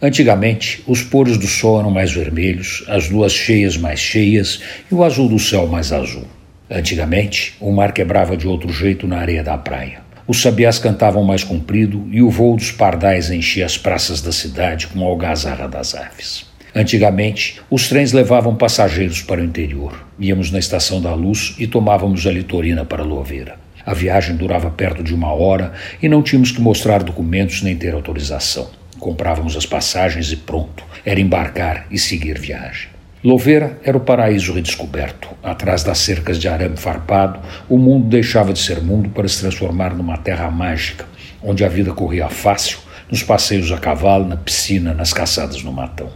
Antigamente, os poros do sol eram mais vermelhos, as luas cheias mais cheias e o azul do céu mais azul. Antigamente, o mar quebrava de outro jeito na areia da praia. Os sabiás cantavam mais comprido e o voo dos pardais enchia as praças da cidade com a algazarra das aves. Antigamente, os trens levavam passageiros para o interior. Íamos na Estação da Luz e tomávamos a litorina para Louveira. A viagem durava perto de uma hora e não tínhamos que mostrar documentos nem ter autorização. Comprávamos as passagens e pronto, era embarcar e seguir viagem. Louveira era o paraíso redescoberto. Atrás das cercas de arame farpado, o mundo deixava de ser mundo para se transformar numa terra mágica, onde a vida corria fácil, nos passeios a cavalo, na piscina, nas caçadas no matão.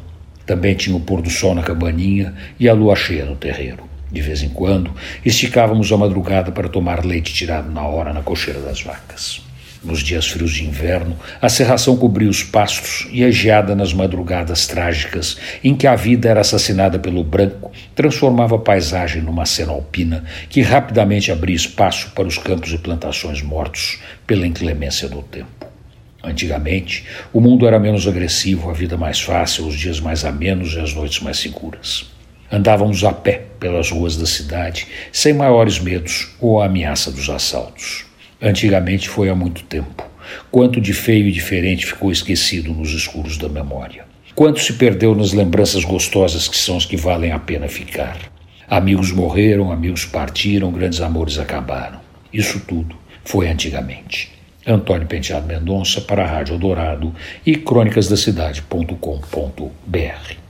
Também tinha o pôr do sol na cabaninha e a lua cheia no terreiro. De vez em quando, esticávamos a madrugada para tomar leite tirado na hora na cocheira das vacas. Nos dias frios de inverno, a serração cobria os pastos e a geada nas madrugadas trágicas, em que a vida era assassinada pelo branco, transformava a paisagem numa cena alpina que rapidamente abria espaço para os campos e plantações mortos pela inclemência do tempo. Antigamente, o mundo era menos agressivo, a vida mais fácil, os dias mais amenos e as noites mais seguras. Andávamos a pé pelas ruas da cidade, sem maiores medos ou a ameaça dos assaltos. Antigamente foi há muito tempo. Quanto de feio e diferente ficou esquecido nos escuros da memória. Quanto se perdeu nas lembranças gostosas que são as que valem a pena ficar. Amigos morreram, amigos partiram, grandes amores acabaram. Isso tudo foi antigamente. Antônio Penteado Mendonça para a Rádio Dourado e crônicasdacidade.com.br.